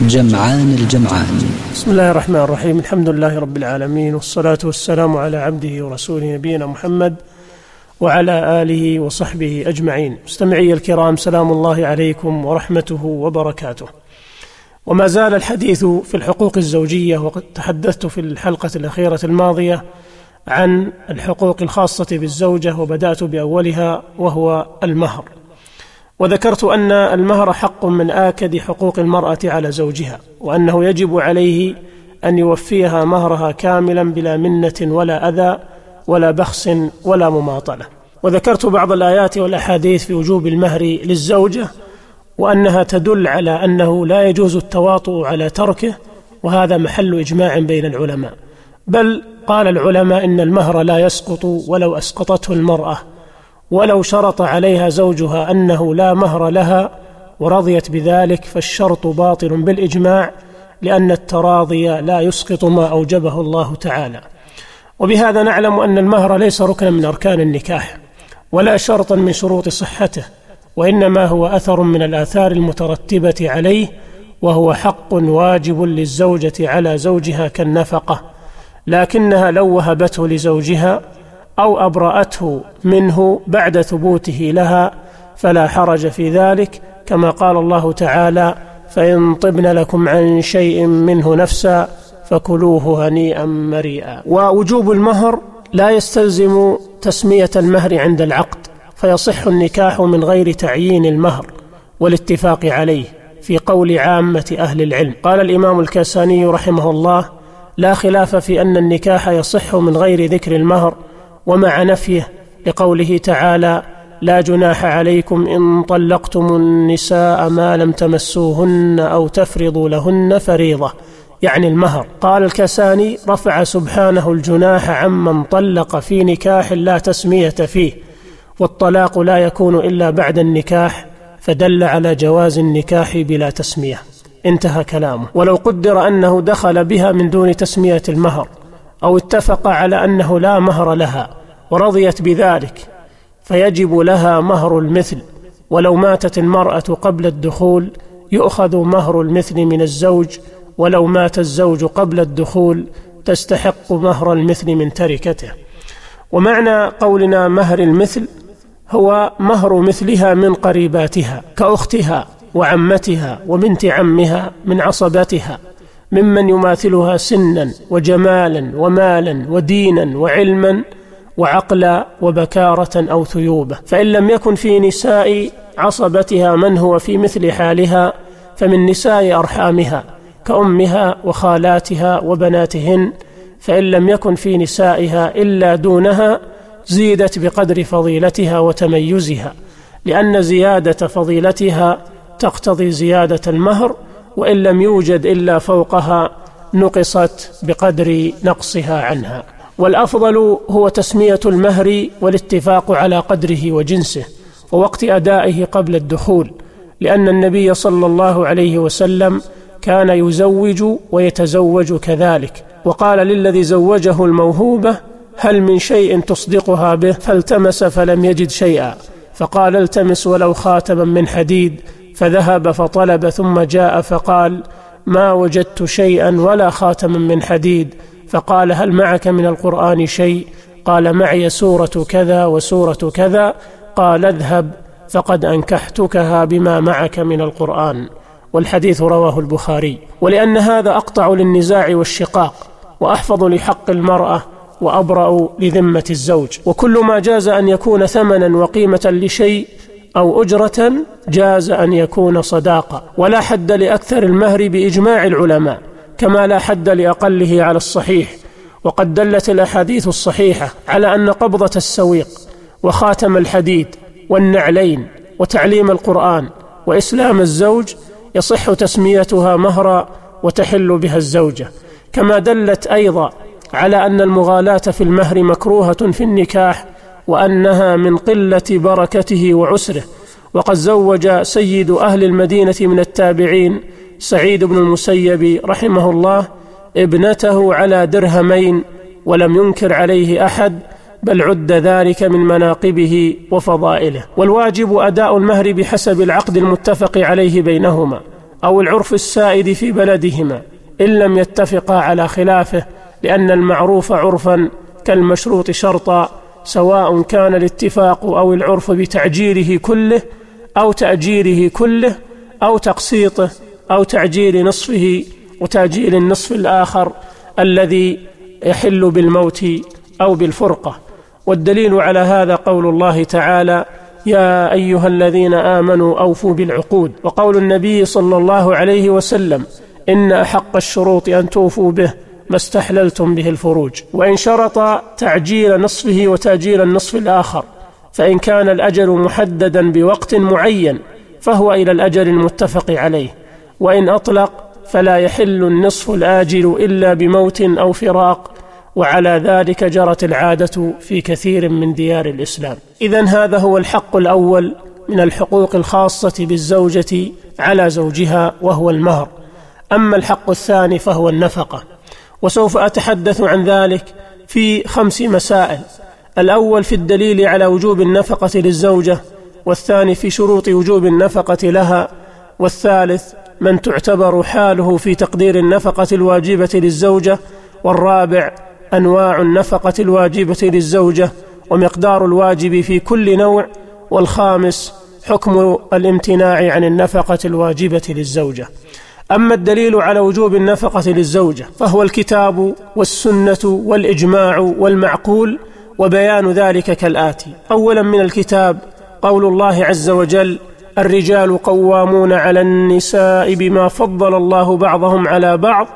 جمعان الجمعان. بسم الله الرحمن الرحيم. الحمد لله رب العالمين والصلاة والسلام على عبده ورسوله نبينا محمد وعلى آله وصحبه أجمعين. مستمعي الكرام سلام الله عليكم ورحمته وبركاته. وما زال الحديث في الحقوق الزوجية وقد تحدثت في الحلقة الأخيرة الماضية عن الحقوق الخاصة بالزوجة وبدأت بأولها وهو المهر. وذكرت أن المهر حق من آكد حقوق المرأة على زوجها وأنه يجب عليه أن يوفيها مهرها كاملا بلا منة ولا أذى ولا بخس ولا مماطلة. وذكرت بعض الآيات والأحاديث في وجوب المهر للزوجة وأنها تدل على أنه لا يجوز التواطؤ على تركه وهذا محل إجماع بين العلماء. بل قال العلماء إن المهر لا يسقط ولو أسقطته المرأة. ولو شرط عليها زوجها أنه لا مهر لها ورضيت بذلك فالشرط باطل بالإجماع لأن التراضي لا يسقط ما أوجبه الله تعالى. وبهذا نعلم أن المهر ليس ركنا من أركان النكاح ولا شرطا من شروط صحته وإنما هو أثر من الآثار المترتبة عليه وهو حق واجب للزوجة على زوجها كالنفقة لكنها لو وهبته لزوجها أو أبرأته منه بعد ثبوته لها فلا حرج في ذلك كما قال الله تعالى فإن طبن لكم عن شيء منه نفسا فكلوه هنيئا مريئا. ووجوب المهر لا يستلزم تسمية المهر عند العقد فيصح النكاح من غير تعيين المهر والاتفاق عليه في قول عامة أهل العلم. قال الإمام الكاساني رحمه الله لا خلاف في أن النكاح يصح من غير ذكر المهر ومع نفيه لقوله تعالى لا جناح عليكم إن طلقتم النساء ما لم تمسوهن أو تفرضوا لهن فريضة. يعني المهر. قال الكساني رفع سبحانه الجناح عمن طلق في نكاح لا تسمية فيه والطلاق لا يكون إلا بعد النكاح فدل على جواز النكاح بلا تسمية. انتهى كلامه. ولو قدر أنه دخل بها من دون تسمية المهر. أو اتفق على أنه لا مهر لها ورضيت بذلك فيجب لها مهر المثل. ولو ماتت المرأة قبل الدخول يؤخذ مهر المثل من الزوج ولو مات الزوج قبل الدخول تستحق مهر المثل من تركته. ومعنى قولنا مهر المثل هو مهر مثلها من قريباتها كأختها وعمتها وبنت عمها من عصبتها. ممن يماثلها سنا وجمالا ومالا ودينا وعلما وعقلا وبكارة أو ثيوبة. فإن لم يكن في نساء عصبتها من هو في مثل حالها فمن نساء أرحامها كأمها وخالاتها وبناتهن فإن لم يكن في نسائها إلا دونها زيدت بقدر فضيلتها وتميزها لأن زيادة فضيلتها تقتضي زيادة المهر وإن لم يوجد إلا فوقها نقصت بقدر نقصها عنها. والأفضل هو تسمية المهر والاتفاق على قدره وجنسه ووقت أدائه قبل الدخول لأن النبي صلى الله عليه وسلم كان يزوج ويتزوج كذلك. وقال للذي زوجه الموهوبة هل من شيء تصدقها به؟ فالتمس فلم يجد شيئا. فقال التمس ولو خاتما من حديد فذهب فطلب ثم جاء فقال ما وجدت شيئا ولا خاتما من حديد فقال هل معك من القرآن شيء قال معي سورة كذا وسورة كذا قال اذهب فقد أنكحتكها بما معك من القرآن والحديث رواه البخاري ولأن هذا أقطع للنزاع والشقاق وأحفظ لحق المرأة وأبرأ لذمة الزوج وكل ما جاز أن يكون ثمنا وقيمة لشيء أو أجرة جاز أن يكون صداقة ولا حد لأكثر المهر بإجماع العلماء كما لا حد لأقله على الصحيح. وقد دلت الأحاديث الصحيحة على أن قبضة السويق وخاتم الحديد والنعلين وتعليم القرآن وإسلام الزوج يصح تسميتها مهرا وتحل بها الزوجة. كما دلت أيضا على أن المغالاة في المهر مكروهة في النكاح وأنها من قلة بركته وعسره. وقد زوج سيد أهل المدينة من التابعين سعيد بن المسيب رحمه الله ابنته على درهمين ولم ينكر عليه أحد بل عد ذلك من مناقبه وفضائله. والواجب أداء المهر بحسب العقد المتفق عليه بينهما أو العرف السائد في بلدهما إن لم يتفقا على خلافه لأن المعروف عرفا كالمشروط شرطا سواء كان الاتفاق أو العرف بتعجيره كله أو تأجيره كله أو تقسيطه أو تعجيل نصفه وتأجيل النصف الآخر الذي يحل بالموت أو بالفرقة. والدليل على هذا قول الله تعالى يا أيها الذين آمنوا أوفوا بالعقود. وقول النبي صلى الله عليه وسلم إن أحق الشروط أن توفوا به. ما استحللتم به الفروج. وإن شرط تعجيل نصفه وتأجيل النصف الآخر فإن كان الأجل محددا بوقت معين فهو إلى الأجل المتفق عليه. وإن أطلق فلا يحل النصف الآجل إلا بموت أو فراق. وعلى ذلك جرت العادة في كثير من ديار الإسلام. إذا هذا هو الحق الأول من الحقوق الخاصة بالزوجة على زوجها وهو المهر. أما الحق الثاني فهو النفقة. وسوف أتحدث عن ذلك في خمس مسائل. الأول في الدليل على وجوب النفقة للزوجة والثاني في شروط وجوب النفقة لها والثالث من تعتبر حاله في تقدير النفقة الواجبة للزوجة والرابع أنواع النفقة الواجبة للزوجة ومقدار الواجب في كل نوع والخامس حكم الامتناع عن النفقة الواجبة للزوجة. أما الدليل على وجوب النفقة للزوجة فهو الكتاب والسنة والإجماع والمعقول وبيان ذلك كالآتي. أولا من الكتاب قول الله عز وجل الرجال قوامون على النساء بما فضل الله بعضهم على بعض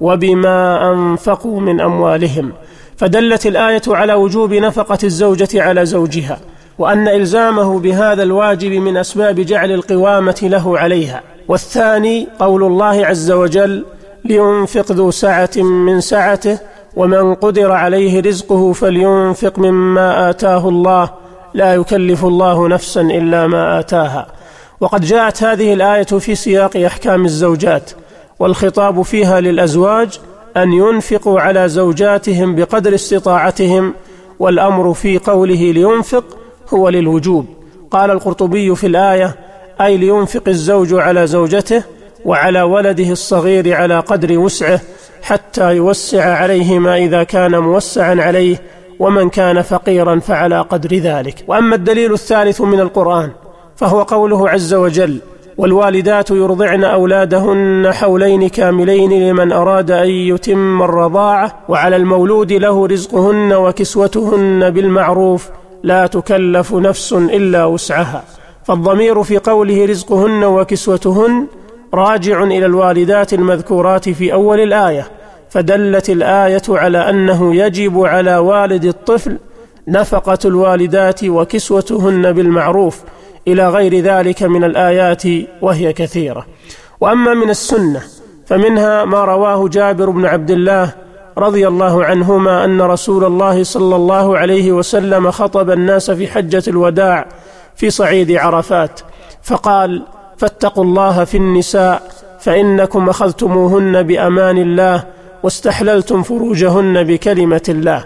وبما أنفقوا من أموالهم. فدلت الآية على وجوب نفقة الزوجة على زوجها وأن إلزامه بهذا الواجب من أسباب جعل القوامة له عليها. والثاني قول الله عز وجل لينفق ذو سعة من سعته ومن قدر عليه رزقه فلينفق مما آتاه الله. لا يكلف الله نفسا إلا ما آتاها. وقد جاءت هذه الآية في سياق أحكام الزوجات والخطاب فيها للأزواج أن ينفقوا على زوجاتهم بقدر استطاعتهم والأمر في قوله لينفق هو للوجوب. قال القرطبي في الآية أي لينفق الزوج على زوجته وعلى ولده الصغير على قدر وسعه حتى يوسع عليهما إذا كان موسعا عليه ومن كان فقيرا فعلى قدر ذلك. وأما الدليل الثالث من القرآن فهو قوله عز وجل والوالدات يرضعن أولادهن حولين كاملين لمن أراد أن يتم الرضاعة وعلى المولود له رزقهن وكسوتهن بالمعروف لا تكلف نفس إلا وسعها. فالضمير في قوله رزقهن وكسوتهن راجع إلى الوالدات المذكورات في أول الآية فدلت الآية على أنه يجب على والد الطفل نفقة الوالدات وكسوتهن بالمعروف إلى غير ذلك من الآيات وهي كثيرة. وأما من السنة فمنها ما رواه جابر بن عبد الله رضي الله عنهما أن رسول الله صلى الله عليه وسلم خطب الناس في حجة الوداع في صعيد عرفات فقال فاتقوا الله في النساء فإنكم أخذتموهن بأمان الله واستحللتم فروجهن بكلمة الله.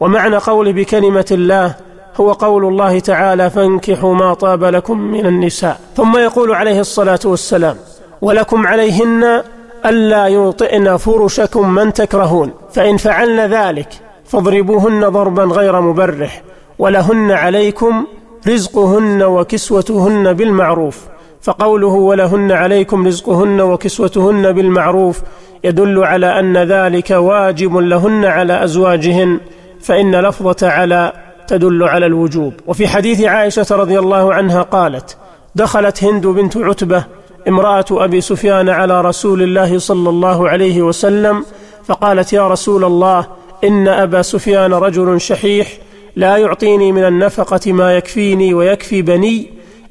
ومعنى قول بكلمة الله هو قول الله تعالى فانكحوا ما طاب لكم من النساء. ثم يقول عليه الصلاة والسلام ولكم عليهن ألا يوطئن فرشكم من تكرهون فإن فعلن ذلك فاضربوهن ضربا غير مبرح ولهن عليكم رزقهن وكسوتهن بالمعروف فقوله ولهن عليكم رزقهن وكسوتهن بالمعروف يدل على أن ذلك واجب لهن على أزواجهن فإن لفظة على تدل على الوجوب. وفي حديث عائشة رضي الله عنها قالت دخلت هند بنت عتبة امرأة أبي سفيان على رسول الله صلى الله عليه وسلم فقالت يا رسول الله إن أبا سفيان رجل شحيح لا يعطيني من النفقة ما يكفيني ويكفي بني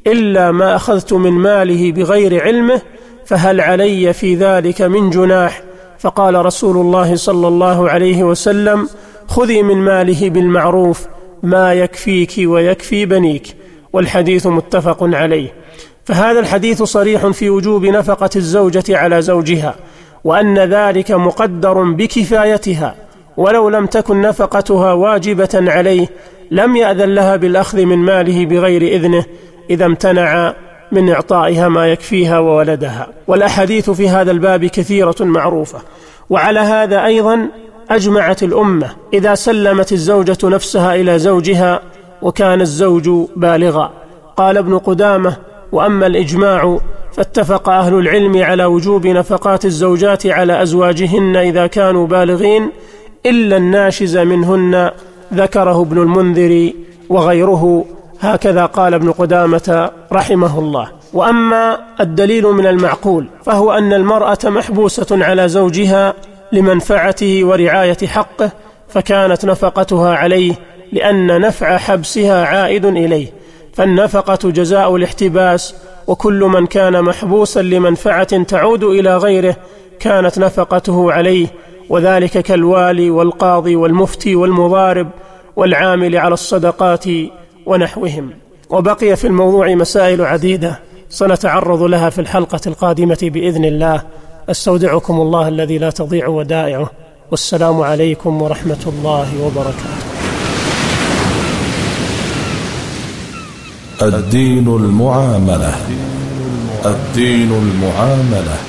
إلا ما أخذت من ماله بغير علمه فهل علي في ذلك من جناح؟ فقال رسول الله صلى الله عليه وسلم خذي من ماله بالمعروف ما يكفيك ويكفي بنيك والحديث متفق عليه. فهذا الحديث صريح في وجوب نفقة الزوجة على زوجها وأن ذلك مقدر بكفايتها. ولو لم تكن نفقتها واجبة عليه لم يأذن لها بالأخذ من ماله بغير إذنه إذا امتنع من إعطائها ما يكفيها وولدها. والأحاديث في هذا الباب كثيرة معروفة. وعلى هذا أيضا أجمعت الأمة إذا سلمت الزوجة نفسها إلى زوجها وكان الزوج بالغا. قال ابن قدامة وأما الإجماع فاتفق أهل العلم على وجوب نفقات الزوجات على أزواجهن إذا كانوا بالغين إلا الناشز منهن ذكره ابن المنذر وغيره. هكذا قال ابن قدامة رحمه الله. وأما الدليل من المعقول فهو أن المرأة محبوسة على زوجها لمنفعته ورعاية حقه فكانت نفقتها عليه لأن نفع حبسها عائد إليه. فالنفقة جزاء الاحتباس وكل من كان محبوسا لمنفعة تعود إلى غيره كانت نفقته عليه وذلك كالوالي والقاضي والمفتي والمضارب والعامل على الصدقات ونحوهم. وبقي في الموضوع مسائل عديدة سنتعرض لها في الحلقة القادمة بإذن الله. أستودعكم الله الذي لا تضيع ودائعه. والسلام عليكم ورحمة الله وبركاته. الدين المعاملة. الدين المعاملة.